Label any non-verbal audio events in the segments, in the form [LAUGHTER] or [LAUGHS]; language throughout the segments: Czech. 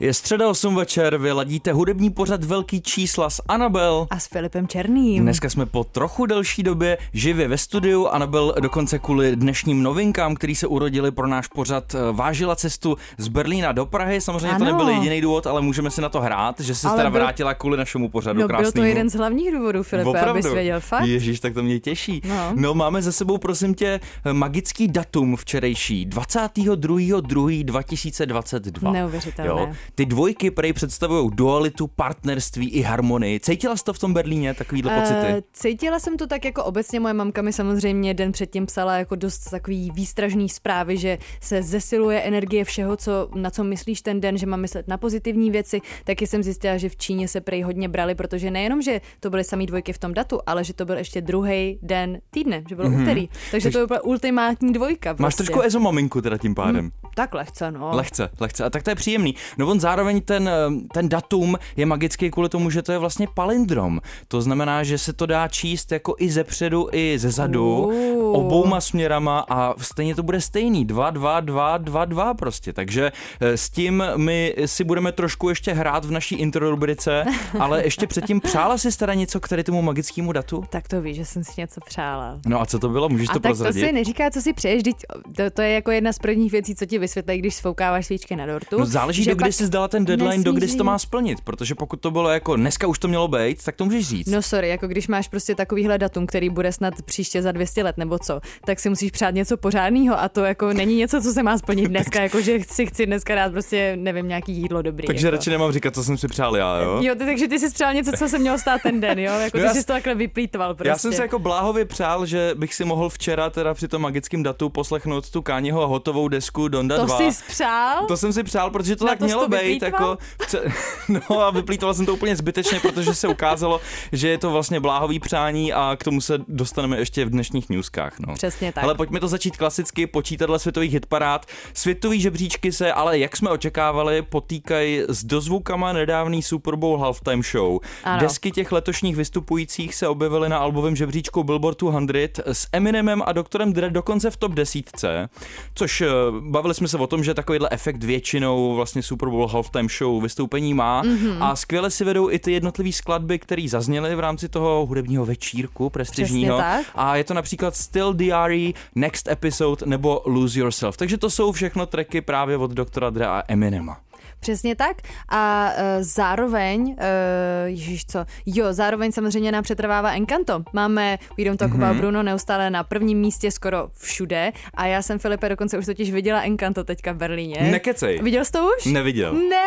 Je středa 8 večer, vy ladíte hudební pořad Velký čísla s Anabel. A s Filipem Černým. Dneska jsme po trochu delší době živě ve studiu. Anabel dokonce kvůli dnešním novinkám, který se urodili pro náš pořad, eh, vážila cestu z Berlína do Prahy. Samozřejmě ano. to nebyl jediný důvod, ale můžeme si na to hrát, že se teda byl... vrátila kvůli našemu pořadu no, krásnému. byl to jeden z hlavních důvodů, Filipe, Opravdu. abys věděl fakt. Ježíš, tak to mě těší. No. no, máme za sebou, prosím tě, magický datum včerejší, 22.2.2022. Neuvěřitelné. Jo. Ty dvojky prej představují dualitu, partnerství i harmonii. Cítila jsi to v tom Berlíně, takovýhle uh, pocity? Cítila jsem to tak jako obecně, moje mamka mi samozřejmě den předtím psala jako dost takový výstražný zprávy, že se zesiluje energie všeho, co, na co myslíš ten den, že mám myslet na pozitivní věci. Taky jsem zjistila, že v Číně se prej hodně brali, protože nejenom, že to byly samý dvojky v tom datu, ale že to byl ještě druhý den týdne, že bylo mm-hmm. úterý. Takže to byla ultimátní dvojka. Prostě. Máš trošku ezo maminku teda tím pádem. Hmm, tak lehce, no. Lehce, lehce. A tak to je příjemný. No on zároveň ten, eh, ten datum je magický kvůli tomu, že to je vlastně palindrom. To znamená, že se to dá číst jako i ze předu, i ze zadu, uh. obouma směrama a stejně to bude stejný. 2, 2, 2, 2, 2 prostě. Takže eh, s tím my si budeme trošku ještě hrát v naší intro rubrice, [LAUGHS] ale ještě předtím přála si teda něco k tady tomu magickému datu? Tak to víš, že jsem si něco přála. No a co to bylo? Můžeš a to tak prozradit? to si neříká, co si přeješ, to, to, je jako jedna z prvních věcí, co ti vysvětlí, když sfoukáváš svíčky na dortu. No záleží, do kdy jsi zdala ten deadline, do kdy jsi to má splnit, protože pokud to bylo jako dneska už to mělo být, tak to můžeš říct. No sorry, jako když máš prostě takovýhle datum, který bude snad příště za 200 let nebo co, tak si musíš přát něco pořádného a to jako není něco, co se má splnit [LAUGHS] dneska, jako že si chci dneska dát prostě, nevím, nějaký jídlo dobrý. Takže jako. radši nemám říkat, co jsem si přál já, jo? Jo, ty, takže ty si přál něco, co jsem měl stát ten den, jo? [LAUGHS] Jako no ty jsi to takhle vyplýtval prostě. Já jsem si jako bláhově přál, že bych si mohl včera teda při tom magickém datu poslechnout tu Káněho hotovou desku Donda to 2. To jsi přál? To jsem si přál, protože to Na tak to mělo být. Jako, [LAUGHS] no a vyplýtoval jsem to úplně zbytečně, protože se ukázalo, že je to vlastně bláhový přání a k tomu se dostaneme ještě v dnešních newskách. No. Přesně tak. Ale pojďme to začít klasicky, počítadle světových hitparád. Světový žebříčky se, ale jak jsme očekávali, potýkají s dozvukama nedávný Super Bowl halftime show. Ano. Desky těch letošních vystupujících se objevily na albovém žebříčku Billboard 200 s Eminemem a doktorem Dre dokonce v top desítce, což eh, bavili jsme se o tom, že takovýhle efekt většinou vlastně Super Bowl halftime show vystoupení má mm-hmm. a skvěle si vedou i ty jednotlivé skladby, které zazněly v rámci toho hudebního večírku prestižního. A je to například Still Diary, Next Episode nebo Lose Yourself. Takže to jsou všechno tracky právě od doktora Dre a Eminema. Přesně tak. A uh, zároveň, uh, ježiš co, jo, zároveň samozřejmě nám přetrvává Encanto. Máme We Don't Talk mm-hmm. About Bruno neustále na prvním místě skoro všude. A já jsem, Filipe, dokonce už totiž viděla Encanto teďka v Berlíně. Nekecej. Viděl jsi to už? Neviděl. Ne,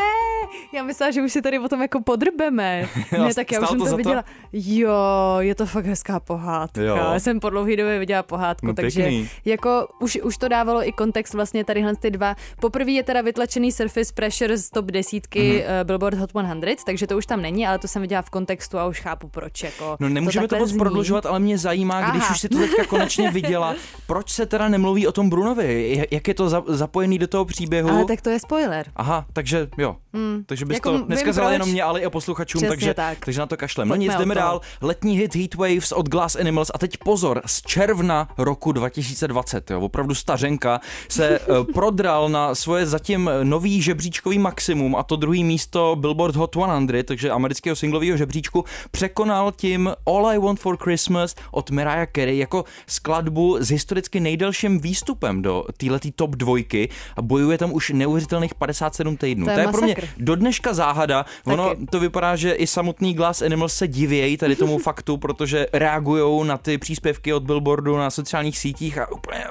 já myslela, že už si tady o tom jako podrbeme. [LAUGHS] ne, tak já už jsem to, to viděla. To? Jo, je to fakt hezká pohádka. Jo. Já jsem po dlouhé době viděla pohádku, no, takže pěkný. jako už, už to dávalo i kontext vlastně tady ty dva. Poprvé je teda vytlačený Surface Pressure z top desítky mm-hmm. Billboard Hot 100, takže to už tam není, ale to jsem viděla v kontextu a už chápu proč. Jako no nemůžeme to, to moc prodlužovat, ale mě zajímá, Aha. když už si to teďka konečně viděla, [LAUGHS] proč se teda nemluví o tom Brunovi? Jak je to za, zapojený do toho příběhu? Ale tak to je spoiler. Aha, takže jo. Mm. Takže bys jako to neskazala jenom mě, ale i posluchačům, takže, tak. takže na to kašlem. No nic, jdeme dál. Letní hit Heat Waves od Glass Animals a teď pozor, z června roku 2020, jo, opravdu stařenka, se uh, [LAUGHS] prodral na svoje zatím nový žebříčkový maximum a to druhý místo Billboard Hot 100, takže amerického singlového žebříčku, překonal tím All I Want for Christmas od Mariah Carey jako skladbu s historicky nejdelším výstupem do této top dvojky a bojuje tam už neuvěřitelných 57 týdnů. To je, to je pro mě do dneška záhada. Ono to vypadá, že i samotný Glass Animals se divějí tady tomu [LAUGHS] faktu, protože reagují na ty příspěvky od Billboardu na sociálních sítích a úplně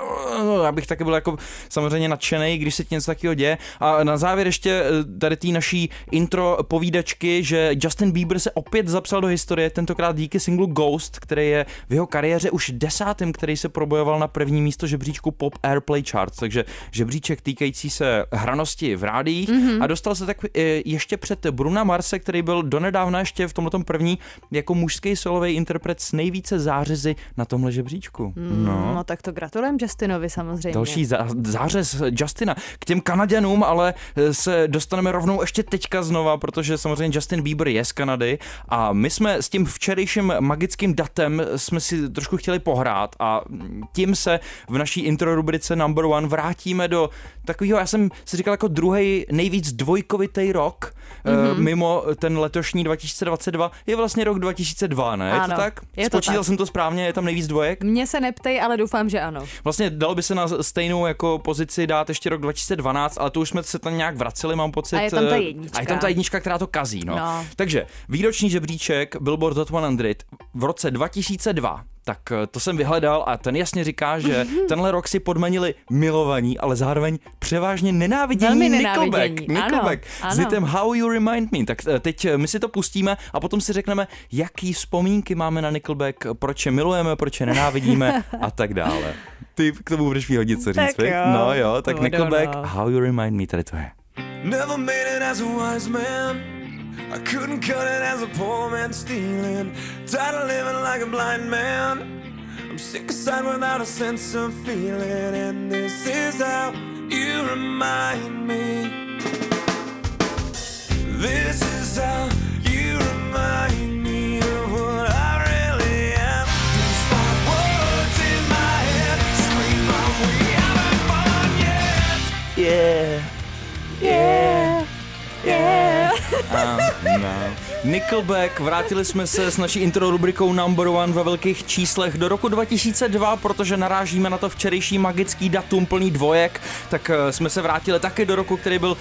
no, já bych taky byl jako samozřejmě nadšený, když se ti něco takového děje. A na závěr ještě tady té naší intro povídačky, že Justin Bieber se opět zapsal do historie, tentokrát díky singlu Ghost, který je v jeho kariéře už desátým, který se probojoval na první místo žebříčku Pop Airplay Charts, takže žebříček týkající se hranosti v rádiích mm-hmm. a dostal se tak eh, ještě před Bruna Marse, který byl donedávna ještě v tomhle první jako mužský solový interpret s nejvíce zářezy na tomhle žebříčku. Mm, no. no tak to gratulujem Justinovi samozřejmě. Další zá, zářez Justina. K těm Kanaděnům ale eh, se dostaneme rovnou ještě teďka znova, protože samozřejmě Justin Bieber je z Kanady a my jsme s tím včerejším magickým datem jsme si trošku chtěli pohrát a tím se v naší intro rubrice Number One vrátíme do takového, já jsem si říkal jako druhý nejvíc dvojkovitý rok, mm-hmm. mimo ten letošní 2022, je vlastně rok 2002, ne? Ano, je to tak? Je Spočítal to tak. jsem to správně, je tam nejvíc dvojek? Mně se neptej, ale doufám, že ano. Vlastně dalo by se na stejnou jako pozici dát ještě rok 2012, ale to už jsme se tam nějak vraceli, mám pocit. A je tam ta jednička. A je tam ta jednička, která to kazí, no. no. Takže výroční žebříček Billboard Hot 100 v roce 2002 tak eh, to jsem vyhledal a ten jasně říká, že [LAUGHS] tenhle rok si podmanili milovaní, ale zároveň převážně nenávidění Nickelback. Nickelback ano, s hitem How You Remind Me. Tak eh, teď eh, my si to pustíme a potom si řekneme, jaký vzpomínky máme na Nickelback, proč je milujeme, proč je nenávidíme [LAUGHS] a tak dále. Ty k tomu budeš mít hodně co říct, tak jo. No jo, tak Nickelback, How You Remind Me, tady to je. Never made it as a wise man I couldn't cut it as a poor man stealing. Tired of living like a blind man. I'm sick of aside without a sense of feeling, and this is how you remind me. This is how no. Nickelback, vrátili jsme se s naší intro rubrikou Number One ve velkých číslech do roku 2002, protože narážíme na to včerejší magický datum plný dvojek, tak eh, jsme se vrátili taky do roku, který byl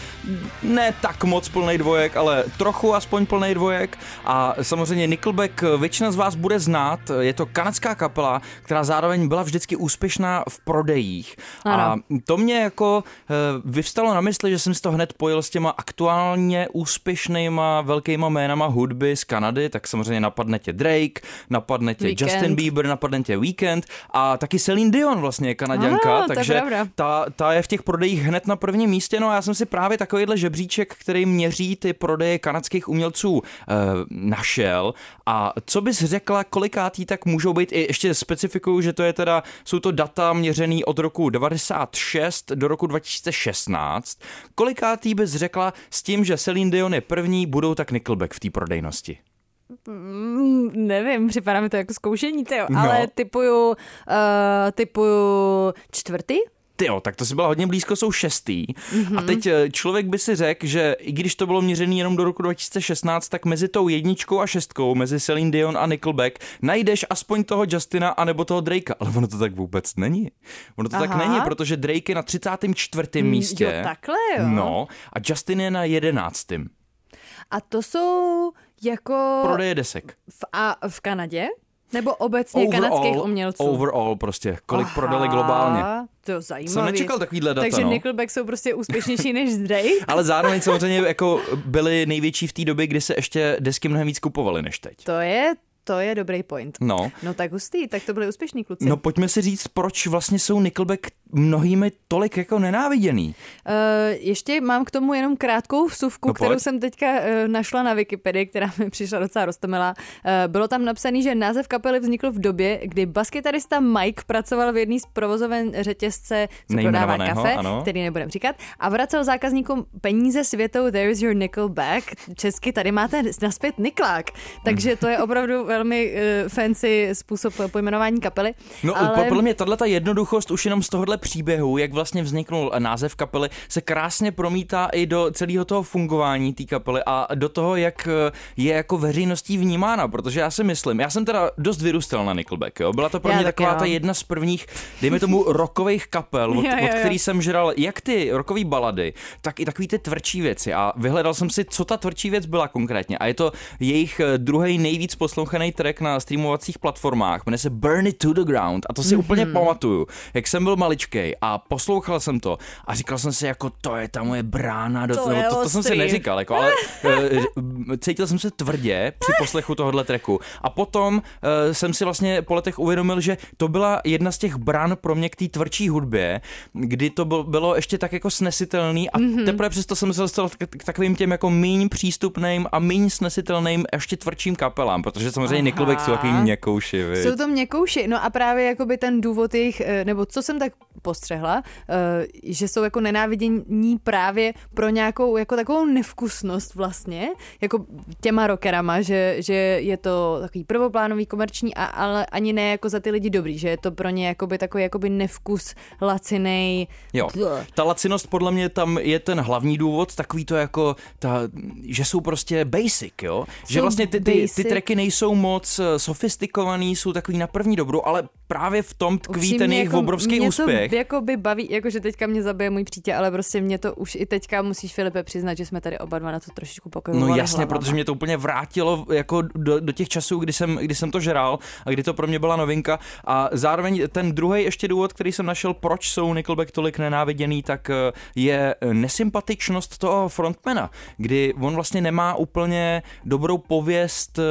ne tak moc plný dvojek, ale trochu aspoň plný dvojek a samozřejmě Nickelback eh, většina z vás bude znát, je to kanadská kapela, která zároveň byla vždycky úspěšná v prodejích. Ano. A to mě jako eh, vyvstalo na mysli, že jsem si to hned pojil s těma aktuálně úspěšnýma velkýma jménama hudby z Kanady, tak samozřejmě napadne tě Drake, napadne tě Weekend. Justin Bieber, napadne tě Weekend a taky Celine Dion vlastně je kanaděnka, ah, takže ta, ta je v těch prodejích hned na prvním místě. No a já jsem si právě takovýhle žebříček, který měří ty prodeje kanadských umělců, eh, našel. A co bys řekla, kolikátý tak můžou být? I ještě specifikuju, že to je teda, jsou to data měřený od roku 96 do roku 2016. Kolikátý bys řekla s tím, že Celine Dion je první, budou tak Nickelback v té prodejnosti? Mm, nevím, připadá mi to jako zkoušení, tyjo, no. ale typuju, uh, typuju čtvrtý? Tyjo, tak to si byla hodně blízko, jsou šestý. Mm-hmm. A teď eh, člověk by si řekl, že i když to bylo měřené jenom do roku 2016, tak mezi tou jedničkou a šestkou, mezi Celine Dion a Nickelback, najdeš aspoň toho Justina anebo toho Drakea. Ale ono to tak vůbec není. Ono to Aha. tak není, protože Drake je na 34. Mm, místě. Jo, takhle jo. No, a Justin je na 11. A to jsou jako... Prodeje desek. V, a v Kanadě? Nebo obecně overall, kanadských umělců? Overall prostě, kolik Aha, prodali globálně. To je zajímavé. Jsem nečekal takovýhle data, Takže no. Nickelback jsou prostě úspěšnější než Drake? [LAUGHS] Ale zároveň samozřejmě jako byli největší v té době, kdy se ještě desky mnohem víc kupovaly než teď. To je, to je dobrý point. No. No tak hustý, tak to byli úspěšní kluci. No pojďme si říct, proč vlastně jsou Nickelback mnohými tolik jako nenáviděný. Uh, ještě mám k tomu jenom krátkou vsuvku, no, kterou jsem teďka uh, našla na Wikipedii, která mi přišla docela roztomilá. Uh, bylo tam napsané, že název kapely vznikl v době, kdy baskytarista Mike pracoval v jedné z provozoven řetězce, co prodává kafe, ano. který nebudem říkat, a vracel zákazníkům peníze světou There's your Nickelback. Česky tady máte naspět Niklák. Takže to je opravdu velmi uh, fancy způsob pojmenování kapely. No ale... podle mě tahle ta jednoduchost už jenom z tohohle příběhu, jak vlastně vzniknul název kapely, se krásně promítá i do celého toho fungování té kapely a do toho, jak eh, je jako veřejností vnímána, protože já si myslím, já jsem teda dost vyrůstal na Nickelback, jo? byla to pro mě já taková ta jedna z prvních, dejme tomu, rokových kapel, od, jo, [LAUGHS] jo, jo. od který jsem žral jak ty rokové balady, tak i takový ty tvrdší věci a vyhledal jsem si, co ta tvrdší věc byla konkrétně a je to jejich eh, druhý nejvíc poslouchaný track na streamovacích platformách, jmenuje se Burn It To The Ground a to si mm-hmm. úplně pamatuju, jak jsem byl maličko maličkej a poslouchal jsem to a říkal jsem si jako to je ta moje brána do to, toho, to, to, jsem si neříkal, jako, ale [LAUGHS] uh, cítil jsem se tvrdě při poslechu tohohle treku a potom uh, jsem si vlastně po letech uvědomil, že to byla jedna z těch bran pro mě k té tvrdší hudbě, kdy to bylo ještě tak jako snesitelný a mm-hmm. teprve přesto jsem se dostal k takovým těm jako méně přístupným a méně snesitelným ještě tvrdším kapelám, protože samozřejmě Nickelback jsou takový měkouši. Jsou to měkouši, no a právě jakoby ten důvod jejich, eh, nebo co jsem tak postřehla, eh, že jsou jako nenávidění právě pro nějakou jako takovou nevkusnost vlastně, jako těma rockerama, že, že je to takový prvoplánový, komerční, a, ale ani ne jako za ty lidi dobrý, že je to pro ně jakoby takový jakoby nevkus lacinej. Jo, ta lacinost podle mě tam je ten hlavní důvod, takový to jako, ta, že jsou prostě basic, jo? Jsou že vlastně ty, ty, ty tracky nejsou moc eh, sofistikovaný, jsou takový na první dobru, ale právě v tom tkví ten jejich jako, obrovský mě úspěch. To jako by baví, jakože teďka mě zabije můj přítel, ale prostě mě to už i teďka musíš Filipe přiznat, že jsme tady oba dva na to trošičku pokojovali No jasně, hlavama. protože mě to úplně vrátilo jako do, do těch časů, kdy jsem, kdy jsem to žral a kdy to pro mě byla novinka. A zároveň ten druhý ještě důvod, který jsem našel, proč jsou Nickelback tolik nenáviděný, tak eh, je nesympatičnost toho frontmana, kdy on vlastně nemá úplně dobrou pověst eh,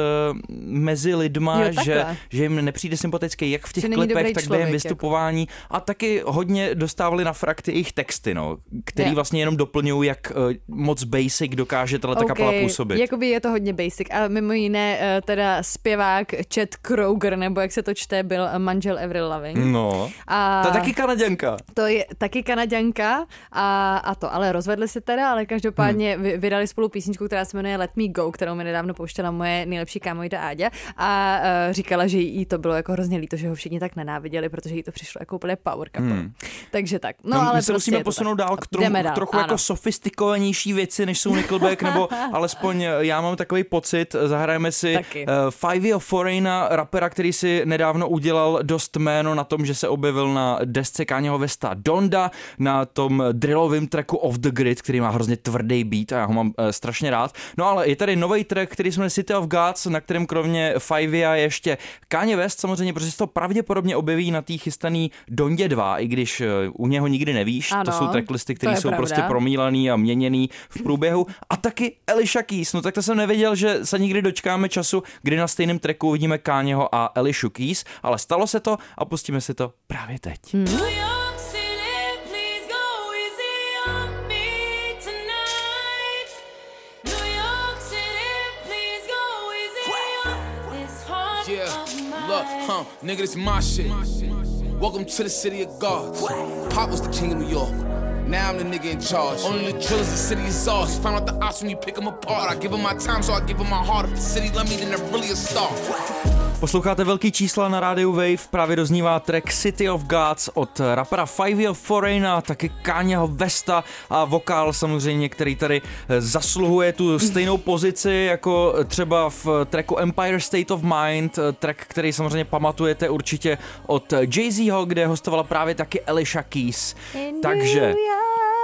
mezi lidma, jo, že, že jim nepřijde sympatický jak v těch klipech, tak během jako. vystupování jako. a taky hodně dostávali na frakty jejich texty, no, který yeah. vlastně jenom doplňují, jak uh, moc basic dokáže tato okay. kapela působit. Jakoby je to hodně basic a mimo jiné uh, teda zpěvák Chad Kroger, nebo jak se to čte, byl manžel Avril Lavigne. No, a to je taky kanaděnka. To je taky kanaděnka a, a to, ale rozvedli se teda, ale každopádně hmm. vydali spolu písničku, která se jmenuje Let Me Go, kterou mi nedávno pouštěla moje nejlepší kámojda Áďa a uh, říkala, že jí to bylo jako hrozně líto, že ho všichni tak nenáviděli, protože jí to přišlo jako úplně power couple. Hmm. Takže tak. No, no ale my se prostě musíme posunout tak. dál k trochu, dál, trochu jako ano. jako sofistikovanější věci, než jsou Nickelback, nebo [LAUGHS] alespoň já mám takový pocit, zahrajeme si uh, Five of Foreigna, rapera, který si nedávno udělal dost jméno na tom, že se objevil na desce Káněho Vesta Donda, na tom drillovém tracku Off the Grid, který má hrozně tvrdý beat a já ho mám uh, strašně rád. No ale je tady nový track, který jsme City of Gods, na kterém kromě Fivea ještě Kanye West samozřejmě, protože se to pravděpodobně objeví na té chystaný Dondě 2, i když eh, u něho nikdy nevíš, ano, to jsou tracklisty, které jsou pravda. prostě promílaný a měněný v průběhu. A taky Elisha Keys, no tak to jsem nevěděl, že se nikdy dočkáme času, kdy na stejném tracku uvidíme Kanyeho a Elisha Keys, ale stalo se to a pustíme si to právě teď. Hmm. Look, huh, nigga, this my shit. Welcome to the city of gods. Pop was the king of New York. Now I'm the nigga in charge. Only the drillers, the city is ours. Found out the ops when you pick them apart. I give them my time, so I give them my heart. If the city love me, then they're really a star. Posloucháte velký čísla na rádiu Wave, právě doznívá track City of Gods od rapera Five of Foreign a taky Káňaho Vesta a vokál samozřejmě, který tady zasluhuje tu stejnou pozici jako třeba v tracku Empire State of Mind, track, který samozřejmě pamatujete určitě od Jay-Zho, kde hostovala právě taky Alicia Keys. Takže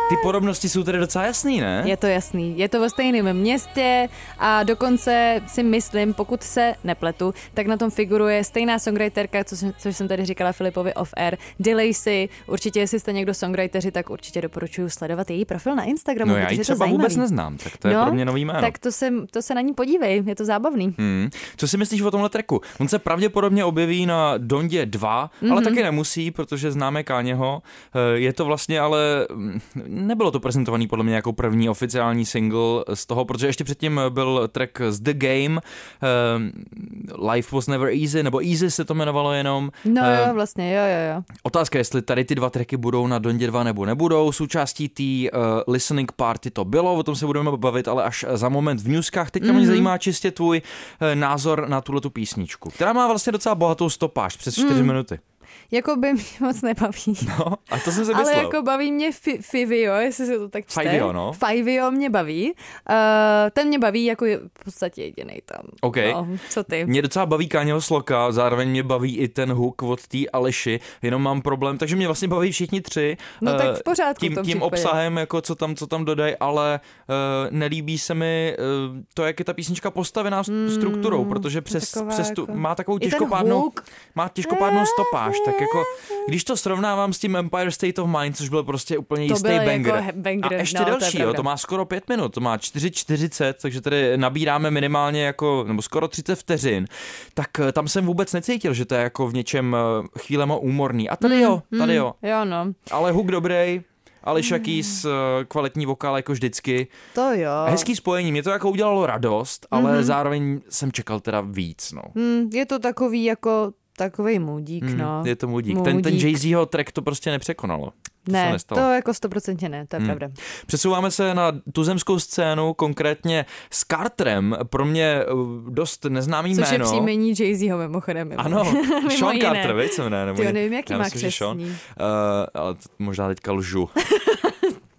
ty podobnosti jsou tedy docela jasný, ne? Je to jasný. Je to ve stejném městě a dokonce si myslím, pokud se nepletu, tak na tom figuruje stejná songwriterka, co jsem, což jsem tady říkala Filipovi off air, Delacy. Určitě, jestli jste někdo songwriteri, tak určitě doporučuji sledovat její profil na Instagramu. No já ji třeba vůbec neznám, tak to je no, pro mě nový jméno. Tak to se, to se na ní podívej, je to zábavný. Hmm. Co si myslíš o tomhle treku? On se pravděpodobně objeví na Dondě 2, mm-hmm. ale mhm. taky nemusí, protože známe Káněho. Eh, je to vlastně ale mm, nebylo to prezentovaný podle mě jako první oficiální single z toho, protože ještě předtím byl track z The Game, uh, Life Was Never Easy, nebo Easy se to jmenovalo jenom. No uh, jo, vlastně, jo, jo, jo. Otázka, jestli tady ty dva tracky budou na Dondě 2 nebo nebudou. Součástí té uh, listening party to bylo, o tom se budeme bavit, ale až za moment v newskách. Teďka mm-hmm. mě mhm. zajímá čistě tvůj uh, názor na tuhle tu písničku, která má vlastně docela bohatou stopáž, přes 4 mm. minuty jako by mě [LAUGHS] moc nebaví. No, a to jsem si myslel. Ale jako baví mě fi- Fivio, jestli se to tak čte. Fivio, no. Fivio mě baví. Uh, ten mě baví jako je v podstatě jediný tam. OK. No, co ty? Mě docela baví Káněho Sloka, zároveň mě baví i ten hook od té Aleši, jenom mám problém, takže mě vlastně baví všichni tři. No uh, tak v pořádku. Tím, tím obsahem, jako co tam, co tam dodají, ale uh, nelíbí se mi uh, to, jak je ta písnička postavená mm, strukturou, protože přes, přes tu, jako... má takovou těžkopádnou, má těžkopádnou stopáž, tak jako, když to srovnávám s tím Empire State of Mind, což byl prostě úplně to jistý byl banger. Jako banger. A ještě no, delší, to, jo, to má skoro pět minut, to má 4,40, takže tady nabíráme minimálně jako, nebo skoro 30 vteřin, tak eh, tam jsem vůbec necítil, že to je jako v něčem eh, chvílema úmorný. A tady mm, jo, tady mm, jo. Jo, no. Ale hook dobrý, Alicia Keys, eh, kvalitní vokál jako vždycky. To jo. A hezký spojení, mě to jako udělalo radost, ale mm-hmm. zároveň jsem čekal teda víc, no. Mm, je to takový jako takový mudík, mm, no. Je to mudík. mudík. Ten, ten Jay-Zho track to prostě nepřekonalo. To ne, to jako stoprocentně ne, to je hmm. pravda. Přesouváme se na tuzemskou scénu, konkrétně s Carterem, pro mě eh, dost neznámý Což jméno. Což je příjmení Jay-Zho mimochodem. [LAUGHS] Mimo. Ano, Sean Carter, víš co ne? Ty nevím, jaký má křesní. Uh, ale možná teďka lžu. [LAUGHS]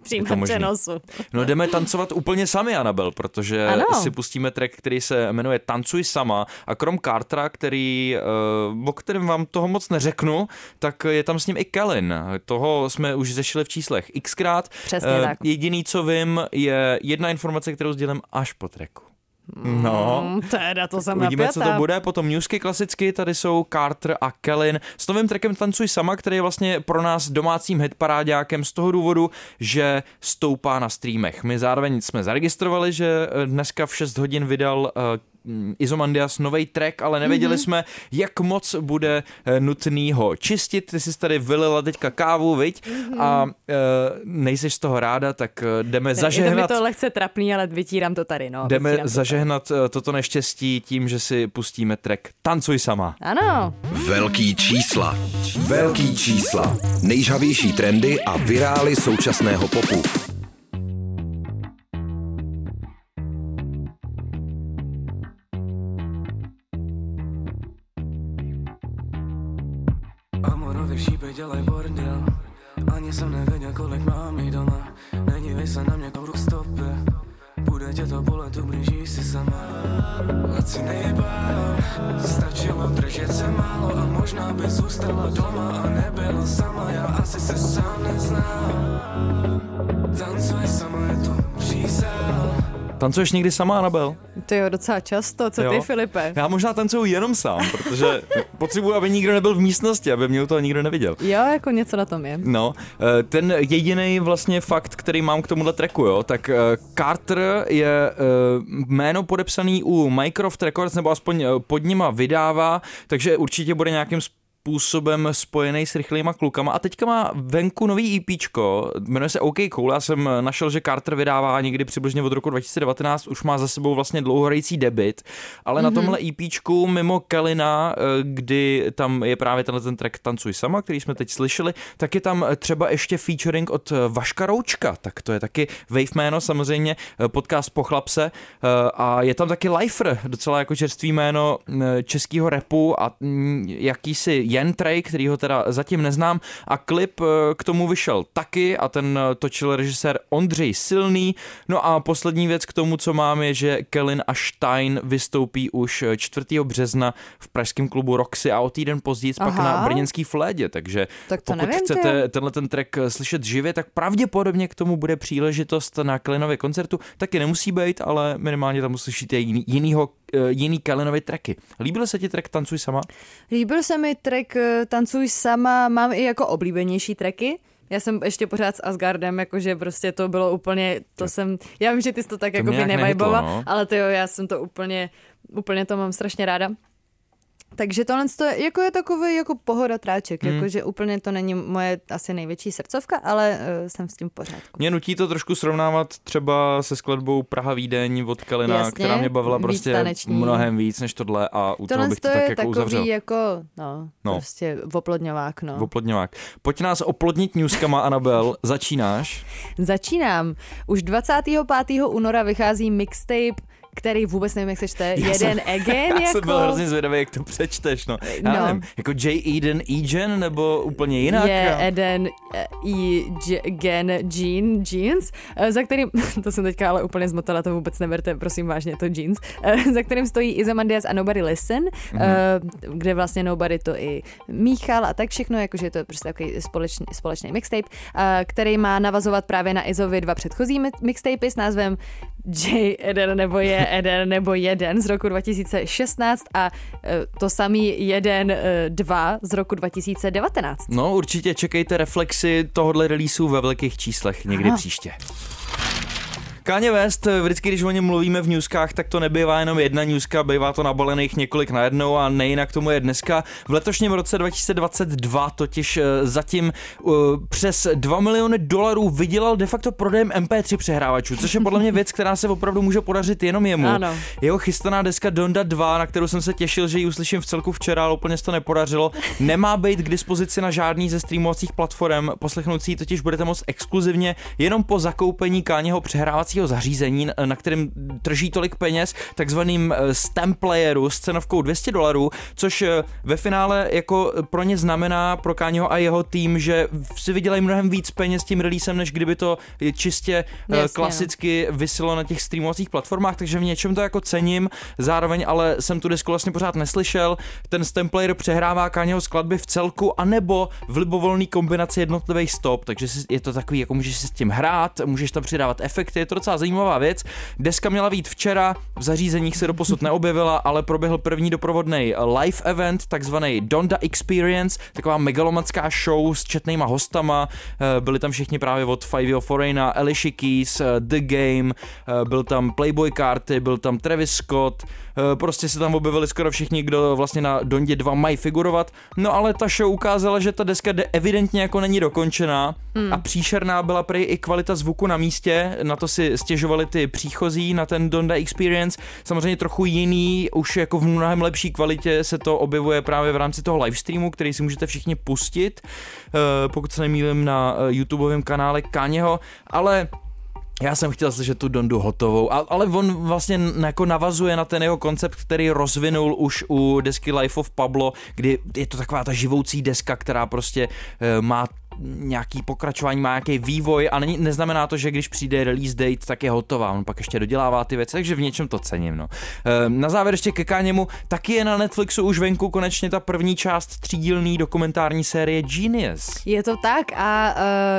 přímém přenosu. No jdeme tancovat úplně sami, Anabel, protože ano. si pustíme track, který se jmenuje Tancuj sama a krom Cartera, který, uh, o kterém vám toho moc neřeknu, tak je tam s ním i Kellen. Toho jsme už zešili v číslech xkrát. Přesně uh, tak. Jediný, co vím, je jedna informace, kterou sdělím až po tracku. No, mm, teda to jsem Uvidíme, napěta. co to bude. Potom newsky klasicky, tady jsou Carter a Kellen s novým trackem Tancuj sama, který je vlastně pro nás domácím hitparáďákem z toho důvodu, že stoupá na streamech. My zároveň jsme zaregistrovali, že dneska v 6 hodin vydal Mm, Izomandias nový track, ale nevěděli mm-hmm. jsme, jak moc bude eh, nutný ho čistit. Ty jsi tady vylila teďka kávu, viď? Mm-hmm. A e, nejseš z toho ráda, tak eh, jdeme ne, zažehnat... Je to mi to lehce trapný, ale vytírám to tady, no. Jdeme zažehnat tady. toto neštěstí tím, že si pustíme track Tancuj sama. Ano. Velký čísla. Velký čísla. Nejžavější trendy a virály současného popu. Se málo A možná by zůstala doma A nebyla sama, já asi se sám neznám Tancuješ někdy sama, Anabel? To jo, docela často. Co jo? ty, Filipe? Já možná tancuju jenom sám, protože potřebuji, aby nikdo nebyl v místnosti, aby mě to nikdo neviděl. Jo, jako něco na tom je. No, eh, ten jediný vlastně fakt, který mám k tomuhle tracku, jo, tak eh, Carter je eh, jméno podepsaný u Mycroft Records, nebo aspoň pod nima vydává, takže určitě bude nějakým způsobem způsobem spojený s rychlýma klukama a teďka má venku nový EP, jmenuje se OK Cool, já jsem našel, že Carter vydává někdy přibližně od roku 2019, už má za sebou vlastně dlouhorající debit, ale mm-hmm. na mhm. tomhle EP mimo Kelina, eh, kdy tam je právě tenhle ten track Tancuj sama, který jsme teď slyšeli, tak je tam třeba ještě featuring od Vaška Roučka, tak to je taky Wave jméno, samozřejmě eh, podcast Pochlapse eh, a je tam taky Lifer, docela jako čerstvý jméno českého repu a mm, jakýsi jen Trey, který ho teda zatím neznám a klip eh, k tomu vyšel taky a ten eh, točil režisér Ondřej Silný. No a poslední věc k tomu, co mám, je, že Kellen a Stein vystoupí už 4. Eh, března v pražském klubu Roxy a o týden později pak na brněnský Flédě, takže tak pokud nevím, chcete ty. tenhle ten track slyšet živě, tak pravděpodobně k tomu bude příležitost na Kellenově koncertu. Taky nemusí být, ale minimálně tam uslyšíte jiný, jinýho jiný Kalenovy tracky. Líbil se ti track Tancuj sama? Líbil se mi track eh, Tancuj sama, mám i jako oblíbenější tracky. Já jsem ještě pořád s Asgardem, jakože prostě to bylo úplně, to jsem, já vím, že ty jsi to tak to jako by nevajboval, no. ale to jo, já jsem to úplně, úplně to mám strašně ráda. Takže tohle je, jako je takový jako pohoda tráček, hmm. jakože úplně to není moje asi největší srdcovka, ale uh, jsem s tím pořádku. Mě nutí to trošku srovnávat třeba se skladbou Praha Vídeň od Kalina, Jasně, která mě bavila prostě taneční. mnohem víc než tohle a u toho bych to, to tak jako uzavřel. jako, no, no, prostě oplodňovák, no. Oplodňovák. Pojď nás oplodnit newskama, Anabel, začínáš? Začínám. Už 25. února vychází mixtape který vůbec nevím, jak se čte, já jeden jsem, again. [LAUGHS] Já jako... jsem byl hrozně zvědavý, jak to přečteš, no. Já no. nevím, jako J. Eden Egen, nebo úplně jinak? Je Eden E. Gen Jean, Jeans, eh, za kterým, [LAUGHS] to jsem teďka ale úplně zmotala, to vůbec neberte, prosím vážně, to Jeans, eh, za kterým stojí Izomandias a Nobody Listen, mm-hmm. kde vlastně Nobody to i míchal a tak všechno, jakože to je prostě takový společný, společný mixtape, který má navazovat právě na Izovi dva předchozí mixtapy s názvem J. Eden nebo je Eden nebo jeden z roku 2016 a e, to samý jeden e, dva z roku 2019. No určitě čekejte reflexy tohohle releaseu ve velkých číslech někdy Aha. příště. Kanye West, vždycky, když o něm mluvíme v newskách, tak to nebývá jenom jedna newska, bývá to nabalených několik na jednou a nejinak tomu je dneska. V letošním roce 2022 totiž eh, zatím uh, přes 2 miliony dolarů vydělal de facto prodejem MP3 přehrávačů, což je podle mě věc, která se opravdu může podařit jenom jemu. Ano. Jeho chystaná deska Donda 2, na kterou jsem se těšil, že ji uslyším v celku včera, ale úplně se to nepodařilo, nemá být k dispozici na žádný ze streamovacích platform. Poslechnout si ji totiž budete moct exkluzivně jenom po zakoupení Káněho přehrávací domácího zařízení, na kterém drží tolik peněz, takzvaným eh, stamp playeru s cenovkou 200 dolarů, což eh, ve finále jako pro ně znamená pro Káňho a jeho tým, že si vydělají mnohem víc peněz tím releasem, než kdyby to čistě eh, Jasně, no. klasicky vysilo na těch streamovacích platformách, takže v něčem to jako cením, zároveň ale jsem tu disku vlastně pořád neslyšel. Ten stamp player přehrává Káňho skladby v celku, anebo v libovolný kombinaci jednotlivých stop, takže je to takový, jako můžeš si s tím hrát, můžeš tam přidávat efekty, je to docela zajímavá věc. Deska měla být včera, v zařízeních se doposud neobjevila, ale proběhl první doprovodný live event, takzvaný Donda Experience, taková megalomanská show s četnýma hostama. Eh, byli tam všichni právě od Five of Foreigna, Alicia Keys, eh, The Game, eh, byl tam Playboy Carty, byl tam Travis Scott, prostě se tam objevili skoro všichni, kdo vlastně na Dondě 2 mají figurovat. No ale ta show ukázala, že ta deska evidentně jako není dokončená hmm. a příšerná byla prej i kvalita zvuku na místě, na to si stěžovali ty příchozí na ten Donda Experience. Samozřejmě trochu jiný, už jako v mnohem lepší kvalitě se to objevuje právě v rámci toho livestreamu, který si můžete všichni pustit, eh, pokud se nemýlím na eh, YouTubeovém kanále Kaněho, ale já jsem chtěl slyšet tu Dondu hotovou, ale on vlastně jako navazuje na ten jeho koncept, který rozvinul už u desky Life of Pablo, kdy je to taková ta živoucí deska, která prostě eh, má nějaký pokračování, má nějaký vývoj a není, neznamená to, že když přijde release date, tak je hotová. On pak ještě dodělává ty věci, takže v něčem to cením. No. Ehm, na závěr ještě ke Káněmu, taky je na Netflixu už venku konečně ta první část třídílný dokumentární série Genius. Je to tak a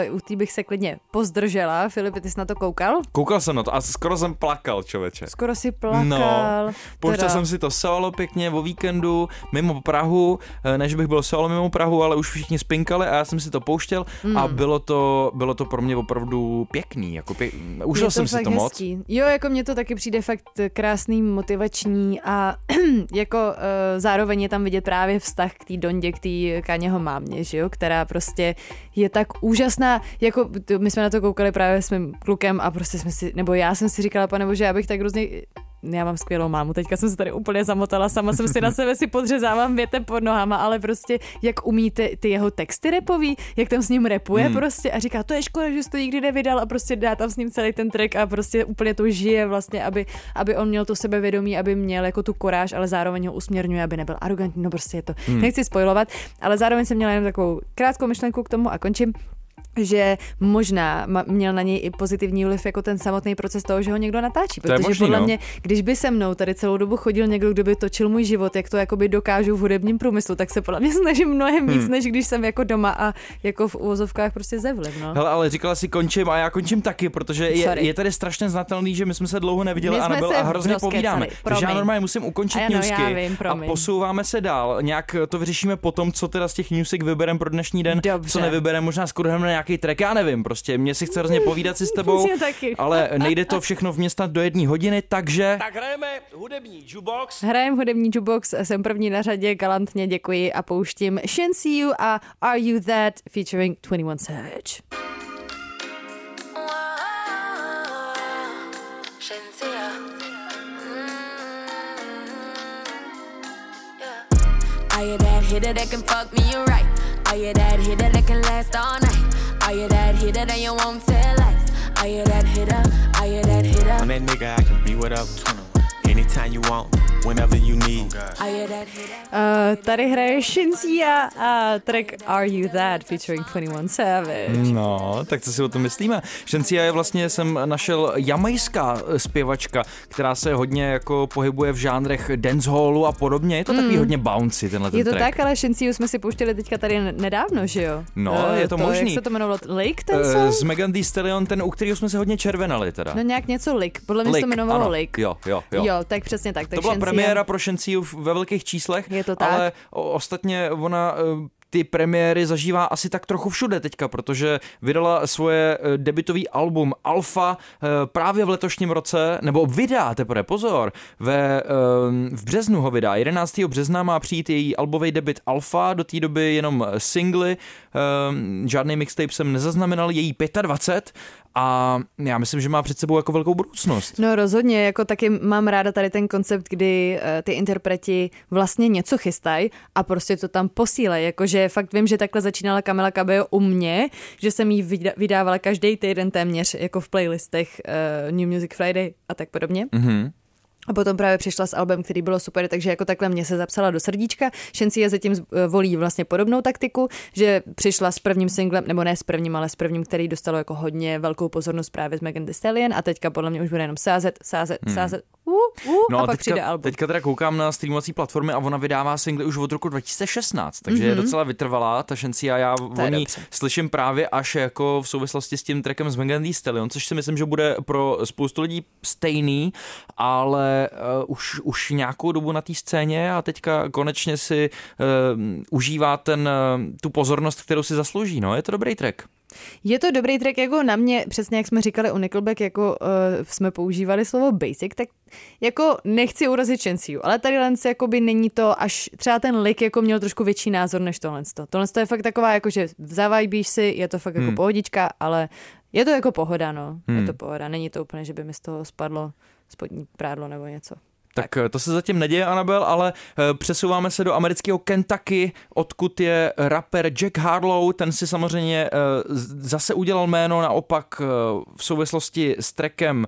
uh, u té bych se klidně pozdržela. Filip, ty jsi na to koukal? Koukal jsem na to a skoro jsem plakal, člověče. Skoro si plakal. No, pouštěl jsem si to solo pěkně o víkendu mimo Prahu, eh, než bych byl solo mimo Prahu, ale už všichni spinkali a já jsem si to pouštěl pouštěl mm. a bylo to, bylo to pro mě opravdu pěkný, jako pěk... užil jsem si to hezký. moc. Jo, jako mně to taky přijde fakt krásný, motivační a [CLEARS THROAT] jako uh, zároveň je tam vidět právě vztah k té Dondě, k té Kaněho mámě, že jo, která prostě je tak úžasná, jako my jsme na to koukali právě s mým klukem a prostě jsme si, nebo já jsem si říkala, pane bože, já bych tak hrozně já mám skvělou mámu, teďka jsem se tady úplně zamotala, sama jsem si na sebe si podřezávám větem pod nohama, ale prostě jak umíte ty jeho texty repový, jak tam s ním repuje hmm. prostě a říká, to je škoda, že jsi to nikdy nevydal a prostě dá tam s ním celý ten track a prostě úplně to žije vlastně, aby, aby on měl to sebevědomí, aby měl jako tu koráž, ale zároveň ho usměrňuje, aby nebyl arrogantní, no prostě je to, hmm. nechci spojovat, ale zároveň jsem měla jen takovou krátkou myšlenku k tomu a končím že možná měl na něj i pozitivní vliv jako ten samotný proces toho, že ho někdo natáčí. Protože možný, podle no. mě, když by se mnou tady celou dobu chodil někdo, kdo by točil můj život, jak to jakoby dokážu v hudebním průmyslu, tak se podle mě snažím mnohem víc, hmm. než když jsem jako doma a jako v úvozovkách prostě zevliv. No. Hele, ale říkala si končím a já končím taky, protože je, je tady strašně znatelný, že my jsme se dlouho neviděli a nebyl a hrozně povídáme. Takže já normálně musím ukončit ano, newsky vím, a posouváme se dál. Nějak to vyřešíme potom, co teda z těch newsek vybereme pro dnešní den, Dobře. co nevybereme, možná skoro na nějaký track, já nevím prostě mě si chce hrozně povídat si s tebou, [LAUGHS] ale nejde to všechno vměstnat do jedné hodiny, takže... Tak hrajeme hudební jukebox. Hrajeme hudební jukebox, jsem první na řadě, galantně děkuji a pouštím Shen You a Are You That featuring 21 Savage. Are you that hitter that can fuck me right? Are you that hitter that can last all night? Are you that hitter that you won't tell lies? Are you that hitter? Are you that hitter? I'm that nigga, I can be whatever. Anytime you want. Whenever you need. Uh, tady hraje Shinsia a track Are You That featuring 21 Savage. No, tak co si o tom myslíme? Shinsia je vlastně, jsem našel jamajská zpěvačka, která se hodně jako pohybuje v žánrech dancehallu a podobně. Je to takový mm. hodně bouncy tenhle ten Je to track. tak, ale Shinsiu jsme si pouštěli teďka tady nedávno, že jo? No, uh, je to, to možný. Jak se to jmenovalo? Lake ten uh, S Megan Thee Stallion, ten, u kterého jsme se hodně červenali teda. No nějak něco Lake. Podle mě se to jmenovalo ano. Lake. Jo, jo, jo. Jo, tak přesně tak. tak to byla. Premiéra pro Shensiu ve velkých číslech. Je to tak. Ale ostatně ona eh, ty premiéry zažívá asi tak trochu všude teďka, protože vydala svoje eh, debitový album Alpha eh, právě v letošním roce, nebo vydá teprve, pozor, ve, v březnu ho vydá. 11. března má přijít její albový debit Alpha, do té doby jenom singly, žádný mixtape jsem nezaznamenal, její 25 a já myslím, že má před sebou jako velkou budoucnost. No rozhodně, jako taky mám ráda tady ten koncept, kdy uh, ty interpreti vlastně něco chystají a prostě to tam posílají, jakože fakt vím, že takhle začínala Kamila Cabello u mě, že jsem jí vydávala každý týden téměř jako v playlistech uh, New Music Friday a tak podobně. Mm-hmm. A potom právě přišla s albem, který bylo super, takže jako takhle mě se zapsala do srdíčka. Shensi je zatím eh, volí vlastně podobnou taktiku, že přišla s prvním singlem, nebo ne s prvním, ale s prvním, který dostalo jako hodně velkou pozornost právě z Megan Thee Stallion a teďka podle mě už bude jenom sázet, sázet, hmm. sázet, uh, uh, no a, a pak teďka, přijde album. Teďka teda koukám na streamovací platformy a ona vydává singly už od roku 2016, takže mm-hmm. je mhm. docela vytrvalá ta Shensi a já o ní slyším právě až jako v souvislosti s tím trackem z Megan Thee Stallion, což si myslím, že bude pro spoustu lidí stejný, ale uh, už, už nějakou dobu na té scéně a teďka konečně si uh, užívá ten, uh, tu pozornost, kterou si zaslouží. No, je to dobrý track. Je to dobrý track, jako na mě, přesně jak jsme říkali u Nickelback, jako uh, jsme používali slovo basic, tak jako nechci urazit Chansiu, ale tady Lens by není to, až třeba ten lik jako měl trošku větší názor než tohle. Tohle je fakt taková, jako že zavajbíš si, je to fakt jako hmm. pohodička, ale je to jako pohoda, no. Hmm. Je to pohoda, není to úplně, že by mi z toho spadlo spodní prádlo nebo něco. Tak, tak to se zatím neděje, Anabel, ale eh, přesouváme se do amerického Kentucky, odkud je rapper Jack Harlow. Ten si samozřejmě eh, zase udělal jméno naopak eh, v souvislosti s trackem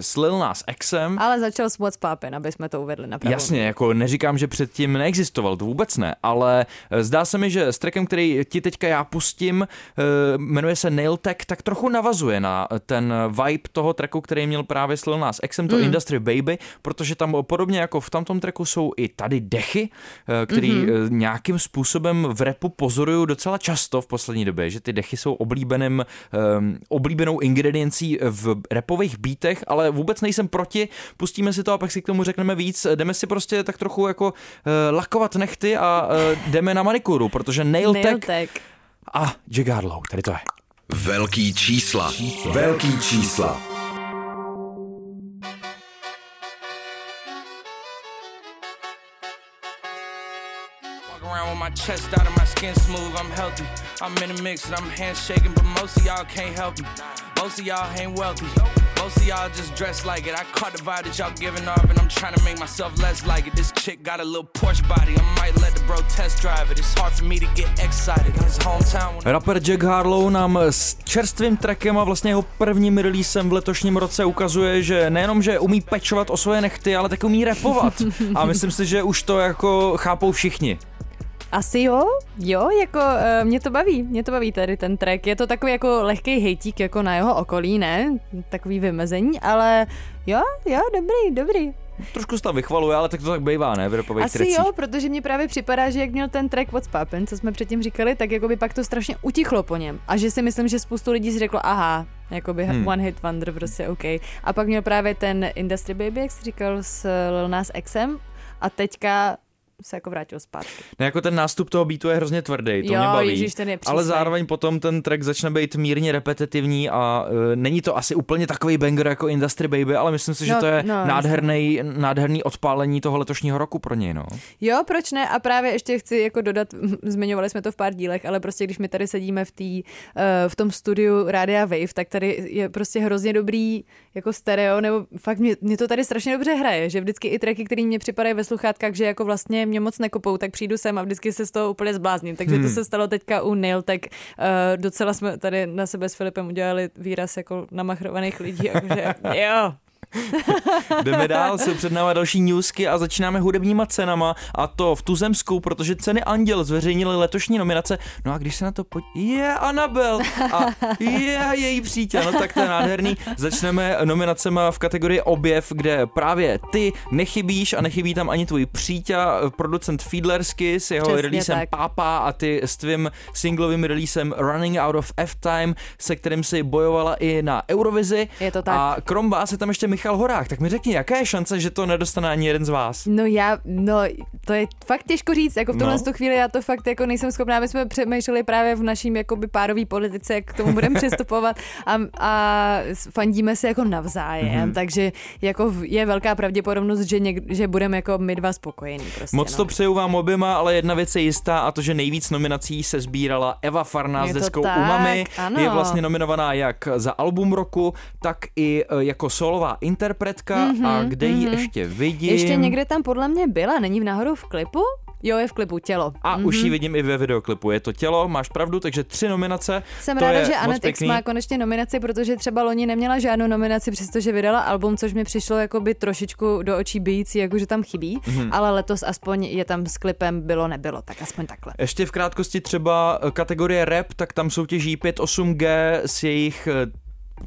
s Lil Nas Xem. Ale začal s What's Poppin', aby jsme to uvedli na Jasně, jako neříkám, že předtím neexistoval, to vůbec ne, ale zdá se mi, že s trackem, který ti teďka já pustím, jmenuje se Nail Tech, tak trochu navazuje na ten vibe toho tracku, který měl právě s Lil Nas Xem, to mm. Industry Baby, protože tam podobně jako v tamtom tracku jsou i tady dechy, eh, který mm-hmm. nějakým způsobem v repu pozoruju docela často v poslední době, že ty dechy jsou oblíbeným, um, oblíbenou ingrediencí v repových beatech, ale vůbec nejsem proti, pustíme si to a pak si k tomu řekneme víc, jdeme si prostě tak trochu jako uh, lakovat nechty a uh, jdeme na manikuru, protože nail, nail tech, tech a Jagarlow, tady to je. Velký čísla. Velký čísla. My chest out and my skin smooth, I'm healthy. I'm in the mix and I'm handshaking, but most of y'all can't help me. Most of y'all ain't wealthy. Most of y'all just dress like it. I caught the vibe that y'all giving off, and I'm trying to make myself less like it. This chick got a little Porsche body. I might let the bro test drive it. It's hard for me to get excited in his hometown. Rapper Jack Harlow nám s čerstvým trackem a vlastně jeho prvním releasem v letošním roce ukazuje, že nejenom, že umí pečovat o svoje nechty, ale tak umí repovat. [LAUGHS] A myslím si, že už to jako chápou všichni. Asi jo, jo, jako uh, mě to baví, mě to baví tady ten track. Je to takový jako lehký hejtík jako na jeho okolí, ne? Takový vymezení, ale jo, jo, dobrý, dobrý. Trošku se tam vychvaluje, ale tak to tak bývá, ne? V Asi trecích. jo, protože mi právě připadá, že jak měl ten track What's Poppin', co jsme předtím říkali, tak jako by pak to strašně utichlo po něm. A že si myslím, že spoustu lidí si řeklo, aha, jakoby hmm. one hit wonder, prostě OK. A pak měl právě ten Industry Baby, jak jsi říkal, s Lil Nas Xem a teďka se jako vrátil zpátky. Ne, jako ten nástup toho beatu je hrozně tvrdý, to jo, mě baví. Ježiš, ten je ale zároveň potom ten track začne být mírně repetitivní a uh, není to asi úplně takový banger jako Industry Baby, ale myslím si, že no, to je no, nádherný, nádherný odpálení toho letošního roku pro něj, no. Jo, proč ne? A právě ještě chci jako dodat, [LAUGHS] zmiňovali jsme to v pár dílech, ale prostě když my tady sedíme v, tý, uh, v tom studiu Rádia Wave, tak tady je prostě hrozně dobrý jako stereo, nebo fakt mě, mě to tady strašně dobře hraje, že vždycky i tracky, které mě připadají ve sluchátkách, že jako vlastně mě moc nekopou, tak přijdu sem a vždycky se z toho úplně zblázním. Takže hmm. to se stalo teďka u Nail, tak uh, docela jsme tady na sebe s Filipem udělali výraz jako namachrovaných lidí, [LAUGHS] jakože jo, [LAUGHS] Jdeme dál, jsou před námi další newsky a začínáme hudebníma cenama a to v tuzemsku, protože ceny Anděl zveřejnili letošní nominace. No a když se na to pojď, je Anabel a je její přítel, no tak to je nádherný. Začneme nominacema v kategorii objev, kde právě ty nechybíš a nechybí tam ani tvůj přítel, producent Fiedlersky s jeho releasem Papa a ty s tvým singlovým releasem Running Out of F-Time, se kterým si bojovala i na Eurovizi. Je to tak. A krom vás je tam ještě Michal Horák, tak mi řekni, jaká je šance, že to nedostane ani jeden z vás? No já, no to je fakt těžko říct, jako v tomhle no. chvíli já to fakt jako nejsem schopná, my jsme přemýšleli právě v naším jakoby párový politice, jak k tomu budeme [LAUGHS] přistupovat a, a fandíme se jako navzájem, mm-hmm. takže jako je velká pravděpodobnost, že, něk, že budeme jako my dva spokojení. Prostě, Moc no. to přeju vám oběma, ale jedna věc je jistá a to, že nejvíc nominací se sbírala Eva Farná s deskou tak, Umami. Ano. Je vlastně nominovaná jak za album roku, tak i e, jako solová interpretka mm-hmm, a kde mm-hmm. ji ještě vidím. Ještě někde tam podle mě byla, není v náhodou v klipu? Jo, je v klipu Tělo. A mm-hmm. už ji vidím i ve videoklipu. Je to Tělo, máš pravdu, takže tři nominace. Jsem ráda, že Anetex má konečně nominaci, protože třeba loni neměla žádnou nominaci, přestože vydala album, což mi přišlo jako by trošičku do očí bíjící, jako že tam chybí, mm-hmm. ale letos aspoň je tam s klipem bylo, nebylo, tak aspoň takhle. Ještě v krátkosti třeba kategorie rap, tak tam soutěží 5.8G s jejich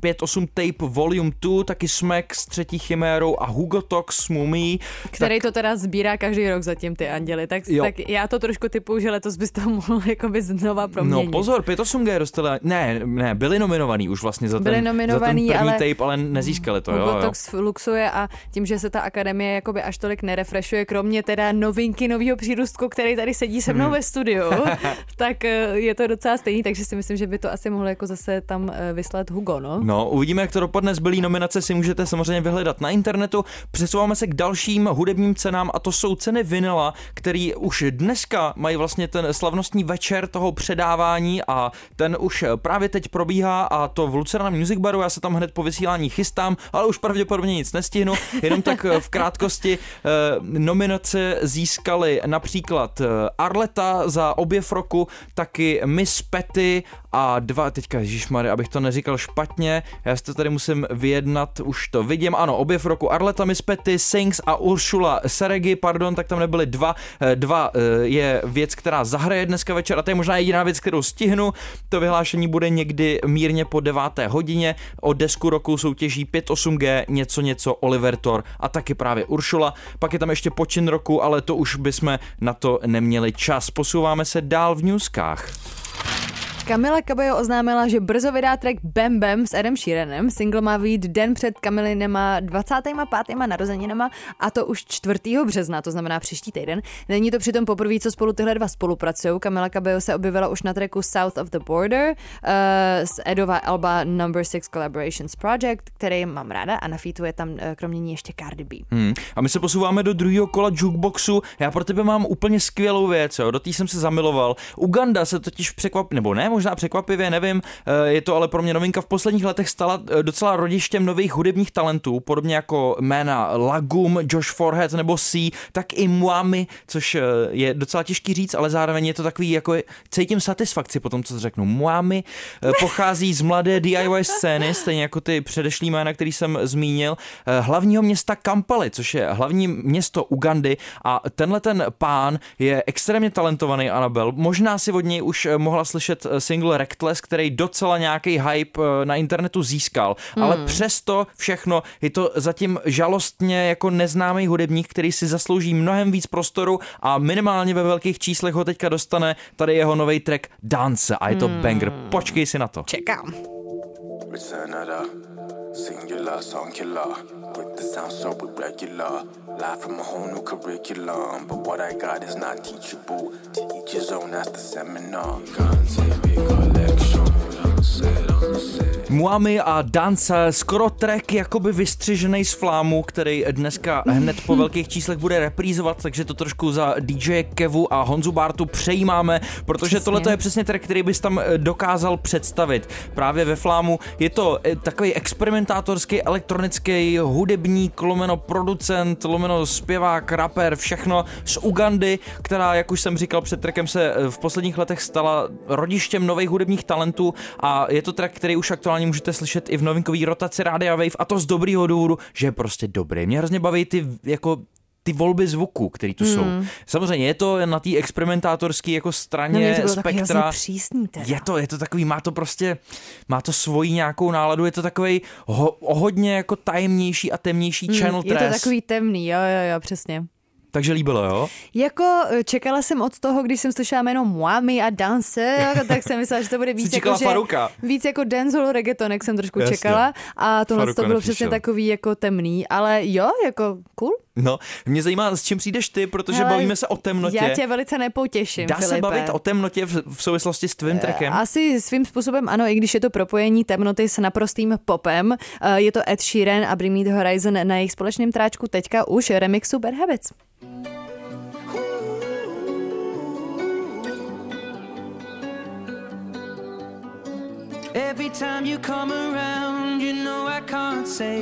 5.8 Tape Volume 2, taky Smack s třetí chimérou a Hugo Tox s Mumí. Který tak... to teda sbírá každý rok zatím ty anděly, tak, tak já to trošku typu, že letos bys to [LAUGHS] mohl jakoby znova proměnit. No pozor, 5.8G dostali, ne, ne, byli nominovaní už vlastně za ten, byli nominovaný, za ten první ale tape, ale nezískali to. Hugo jo, Tox jo. luxuje a tím, že se ta akademie jakoby až tolik nerefreshuje, kromě teda novinky nového přírůstku, který tady sedí se mnou hmm. ve studiu, [LAUGHS] tak eh, je to docela stejný, takže si myslím, že by to asi mohlo jako zase tam eh, vyslat Hugo, no. No, uvidíme, jak to dopadne. Zbylý nominace si můžete samozřejmě vyhledat na internetu. Přesouváme se k dalším hudebním cenám a to jsou ceny vinila, který už dneska mají vlastně ten slavnostní večer toho předávání a ten už právě teď probíhá a to v Lucerna Music Baru. Já se tam hned po vysílání chystám, ale už pravděpodobně nic nestihnu. Jenom tak v krátkosti eh, nominace získali například eh, Arleta za objev roku, taky Miss Petty a dva, teďka Ježišmary, abych to neříkal špatně, já si to tady musím vyjednat, už to vidím, ano, objev roku Arleta Mispety, Sings a Uršula Seregi, pardon, tak tam nebyly dva, eh, dva eh, je věc, která zahraje dneska večer a to je možná jediná věc, kterou stihnu, to vyhlášení bude někdy mírně po deváté hodině, o desku roku soutěží 5-8G, něco něco Oliver Thor a taky právě Uršula, pak je tam ještě počin roku, ale to už bychom na to neměli čas, posouváme se dál v newskách. Kamila Cabello oznámila, že brzo vydá track Bam Bam s Adam Sheeranem. Single má vyjít den před Kamilinema 25. narozeninama a to už 4. března, to znamená příští týden. Není to přitom poprvé, co spolu tyhle dva spolupracují. Kamila Cabello se objevila už na tracku South of the Border uh, z Edova Alba Number 6 Collaborations Project, který mám ráda a na je tam uh, kromě ní ještě Cardi B. Hmm. A my se posouváme do druhého kola jukeboxu. Já pro tebe mám úplně skvělou věc, jo. do té jsem se zamiloval. Uganda se totiž překvapí, nebo ne, možná překvapivě, nevím, eh, je to ale pro mě novinka v posledních letech stala eh, docela rodištěm nových hudebních talentů, podobně jako jména Lagum, Josh Forhead nebo C, tak i Muami, což eh, je docela těžký říct, ale zároveň je to takový, jako cítím satisfakci po tom, co řeknu. Muami pochází z mladé DIY scény, stejně jako ty předešlý jména, který jsem zmínil, hlavního města Kampali, což je hlavní město Ugandy a tenhle ten pán je extrémně talentovaný, Anabel. Možná si od něj už mohla slyšet single Reckless, který docela nějaký hype eh, na internetu získal, hmm. ale přesto všechno je to zatím žalostně jako neznámý hudebník, který si zaslouží mnohem víc prostoru a minimálně ve velkých číslech ho teďka dostane tady jeho nový track Dance a je to hmm. banger. Počkej si na to. Čekám. Singular, song killer. With the sound so regular. Live from a whole new curriculum. But what I got is not teachable. To each his own, that's the seminar. Muami a Dance, skoro track jakoby vystřižený z flámu, který dneska hned po velkých číslech bude reprízovat, takže to trošku za DJ Kevu a Honzu Bartu přejímáme, protože tohle je přesně track, který bys tam eh, dokázal představit. Právě ve flámu je to eh, takový experimentátorský, elektronický, hudební, lomeno producent, lomeno zpěvák, rapper, všechno z Ugandy, která, jak už jsem říkal před trackem, se eh, v posledních letech stala rodištěm nových hudebních talentů a je to track, který už aktuálně můžete slyšet i v novinkové rotaci Rádia Wave a to z dobrýho důvodu, že je prostě dobrý. Mě hrozně baví ty jako ty volby zvuku, které tu hmm. jsou. Samozřejmě je to na té experimentátorské jako straně no, spektra. Přísný teda. Je to, je to takový, má to prostě, má to svoji nějakou náladu, je to takový ho, o hodně jako tajemnější a temnější hmm, channel Je to takový temný, jo, jo, jo, přesně. Takže líbilo, jo? Jako eh, čekala jsem od toho, když jsem slyšela jméno Muami a Dance, [LAUGHS] tak jsem myslela, že to bude víc jako, že, víc jako dancehall reggaetonek jsem trošku Jasně. čekala a tohle to bylo přesně takový jako temný, ale jo, jako cool. No, mě zajímá, s čím přijdeš ty, protože Hele, bavíme se o temnotě. Já tě velice nepotěším, Dá Filipe. se bavit o temnotě v, v souvislosti s tvým trackem? Asi svým způsobem ano, i když je to propojení temnoty s naprostým popem. Eh, je to Ed Sheeran a Bring Me The Horizon na jejich společném tráčku teďka už remixu Bad Habits. Every time you come around, you know I can't say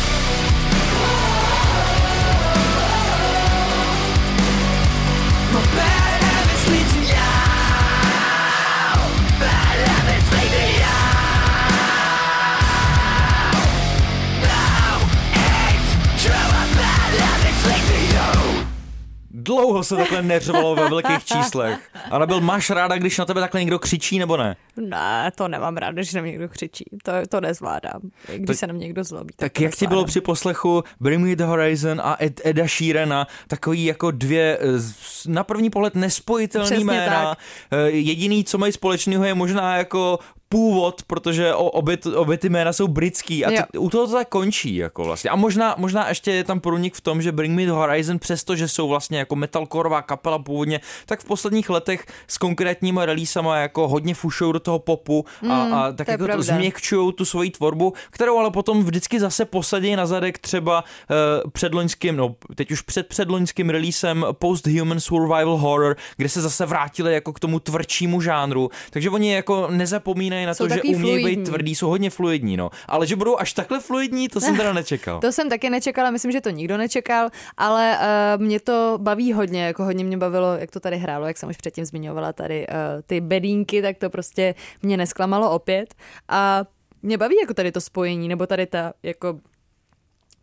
Dlouho se takhle neřvalo ve velkých číslech. byl máš ráda, když na tebe takhle někdo křičí, nebo ne? Ne, to nemám ráda, když na mě někdo křičí. To, to nezvládám, když tak, se na mě někdo zlobí. Tak, tak jak ti bylo při poslechu Bring Me The Horizon a Ed, Eda Sheerana, takový jako dvě eh, na první pohled nespojitelný Přesně jména. Tak. Eh, jediný, co mají společného, je možná jako původ, protože obě, obě ty jména jsou britský a ty, u toho to tak končí jako vlastně. A možná, možná ještě je tam průnik v tom, že Bring Me The Horizon, přestože jsou vlastně jako metalcoreová kapela původně, tak v posledních letech s konkrétníma releasama jako hodně fušou do toho popu a, mm, a tak to jako to změkčují tu svoji tvorbu, kterou ale potom vždycky zase posadí na zadek třeba uh, předloňským, no teď už před předloňským releasem Post-Human Survival Horror, kde se zase vrátili jako k tomu tvrdšímu žánru, takže oni jako nezapomínají na to, že umějí být tvrdý, jsou hodně fluidní, no. Ale že budou až takhle fluidní, to jsem teda nečekal. [LAUGHS] to jsem taky nečekala, myslím, že to nikdo nečekal, ale uh, mě to baví hodně, jako hodně mě bavilo, jak to tady hrálo, jak jsem už předtím zmiňovala tady uh, ty bedínky, tak to prostě mě nesklamalo opět. A mě baví jako tady to spojení, nebo tady ta jako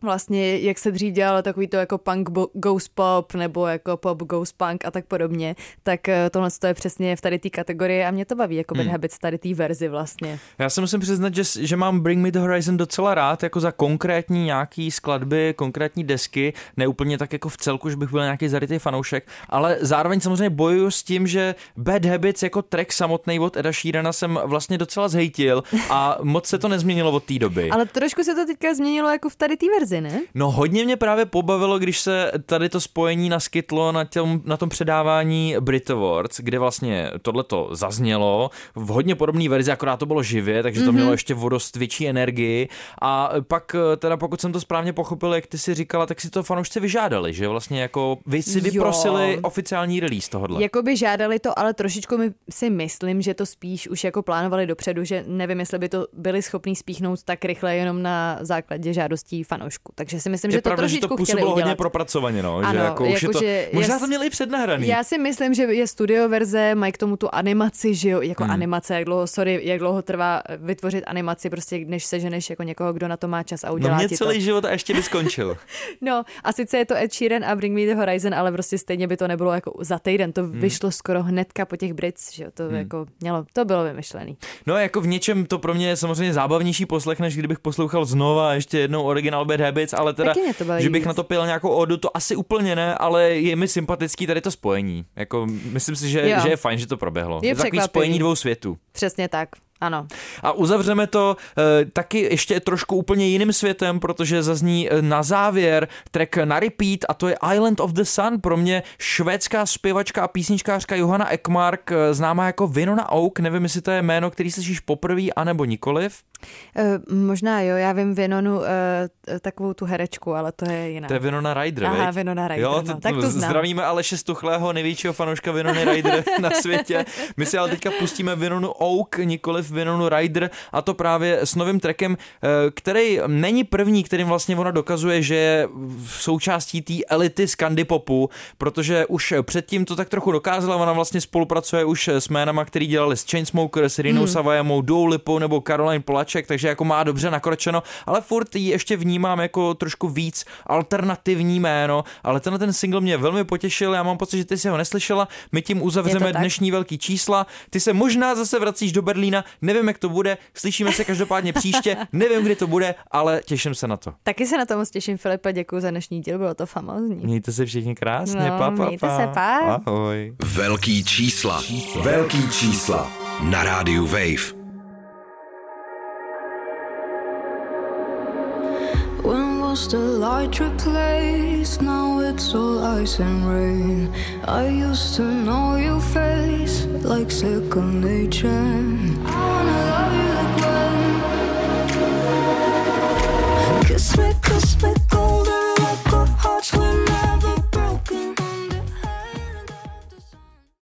vlastně, jak se dřív dělalo takový to jako punk goes pop nebo jako pop goes punk a tak podobně, tak eh, tohle je přesně v tady té kategorii a mě to baví, jako hmm. Bad Habits tady té verzi vlastně. Já si musím přiznat, že, že mám Bring Me The Horizon docela rád, jako za konkrétní nějaký skladby, konkrétní desky, neúplně tak jako v celku, že bych byl nějaký zarytý fanoušek, ale zároveň samozřejmě bojuju s tím, že Bad Habits jako track samotný od Eda Sheerana jsem vlastně docela zhejtil a moc se to nezměnilo od té doby. Ale trošku se to teďka změnilo jako v tady té verzi verzi, ne? No hodně mě právě pobavilo, když se tady to spojení naskytlo na, těm, na tom předávání Brit Awards, kde vlastně tohleto zaznělo v hodně podobné verzi, akorát to bylo živě, takže to mm-hmm. mělo ještě vodost větší energii a pak teda pokud jsem to správně pochopil, jak ty si říkala, tak si to fanoušci vyžádali, že vlastně jako vy si vyprosili jo. oficiální release tohohle. Jakoby žádali to, ale trošičku mi si myslím, že to spíš už jako plánovali dopředu, že nevím, jestli by to byli schopní spíchnout tak rychle jenom na základě žádostí fanoušků trošku. Takže si myslím, je že to pravda, trošičku že to působilo hodně propracovaně, no. Ano, že jako, jako, je to, že možná jas, to měli i přednahraný. Já si myslím, že je studio verze, mají k tomu tu animaci, že jo, jako hmm. animace, jak dlouho, sorry, jak dlouho trvá vytvořit animaci, prostě než seženeš jako někoho, kdo na to má čas a udělá no mě ti celý to. život a ještě by skončil. [LAUGHS] no a sice je to Ed Sheeran a Bring Me The Horizon, ale prostě stejně by to nebylo jako za týden, to hmm. vyšlo skoro hnedka po těch Brits, že jo, to hmm. jako mělo, to bylo vymyšlený. No jako v něčem to pro mě je samozřejmě zábavnější poslech, než kdybych poslouchal znova ještě jednou original Bad Habits, ale teda že bych na to pil nějakou odu, to asi úplně ne, ale je mi sympatický tady to spojení. Jako, myslím si, že, že je fajn, že to proběhlo. Je, je takový spojení dvou světů. Přesně tak. Ano. A uzavřeme to e, taky ještě trošku úplně jiným světem, protože zazní eh, na závěr track na repeat a to je Island of the Sun. Pro mě švédská zpěvačka a písničkářka Johanna Ekmark, eh, známá jako Vinona Oak. Nevím, jestli to je jméno, který slyšíš poprvé, anebo nikoliv. Uh, možná jo, já vím Vinonu uh, takovou tu herečku, ale to je jiná. To je Vinona Ryder, Aha, Vinona Ryder, jo, no, tak to znám. Zdravíme Aleše Stuchlého, největšího fanouška Vinony Ryder [LAUGHS] na světě. My si ale teďka pustíme Vinonu Oak, nikoliv Live Winona Ryder a to právě s novým trackem, eh, který není první, kterým vlastně ona dokazuje, že je v součástí té elity z popu, protože už předtím to tak trochu dokázala, ona vlastně spolupracuje už s jménama, který dělali s Chainsmokers, Rinou hmm. Savajamou, Dou Lipou nebo Caroline Polaček, takže jako má dobře nakročeno, ale furt ji ještě vnímám jako trošku víc alternativní jméno, ale tenhle ten single mě velmi potěšil, já mám pocit, že ty si ho neslyšela, my tím uzavřeme dnešní velký čísla, ty se možná zase vracíš do Berlína, nevím, jak to bude, slyšíme se každopádně příště, [LAUGHS] nevím, kdy to bude, ale těším se na to. Taky se na to moc těším, Filipe, děkuji za dnešní díl, bylo to famózní. Mějte se všichni krásně, no, pa, pa, mějte pa. se, pa. Ahoj. Velký čísla. Velký čísla. Na rádiu Wave. was the light replaced. now it's all ice and rain. I used to know your face like second nature. I wanna love you like when. Kiss me, kiss me, golden.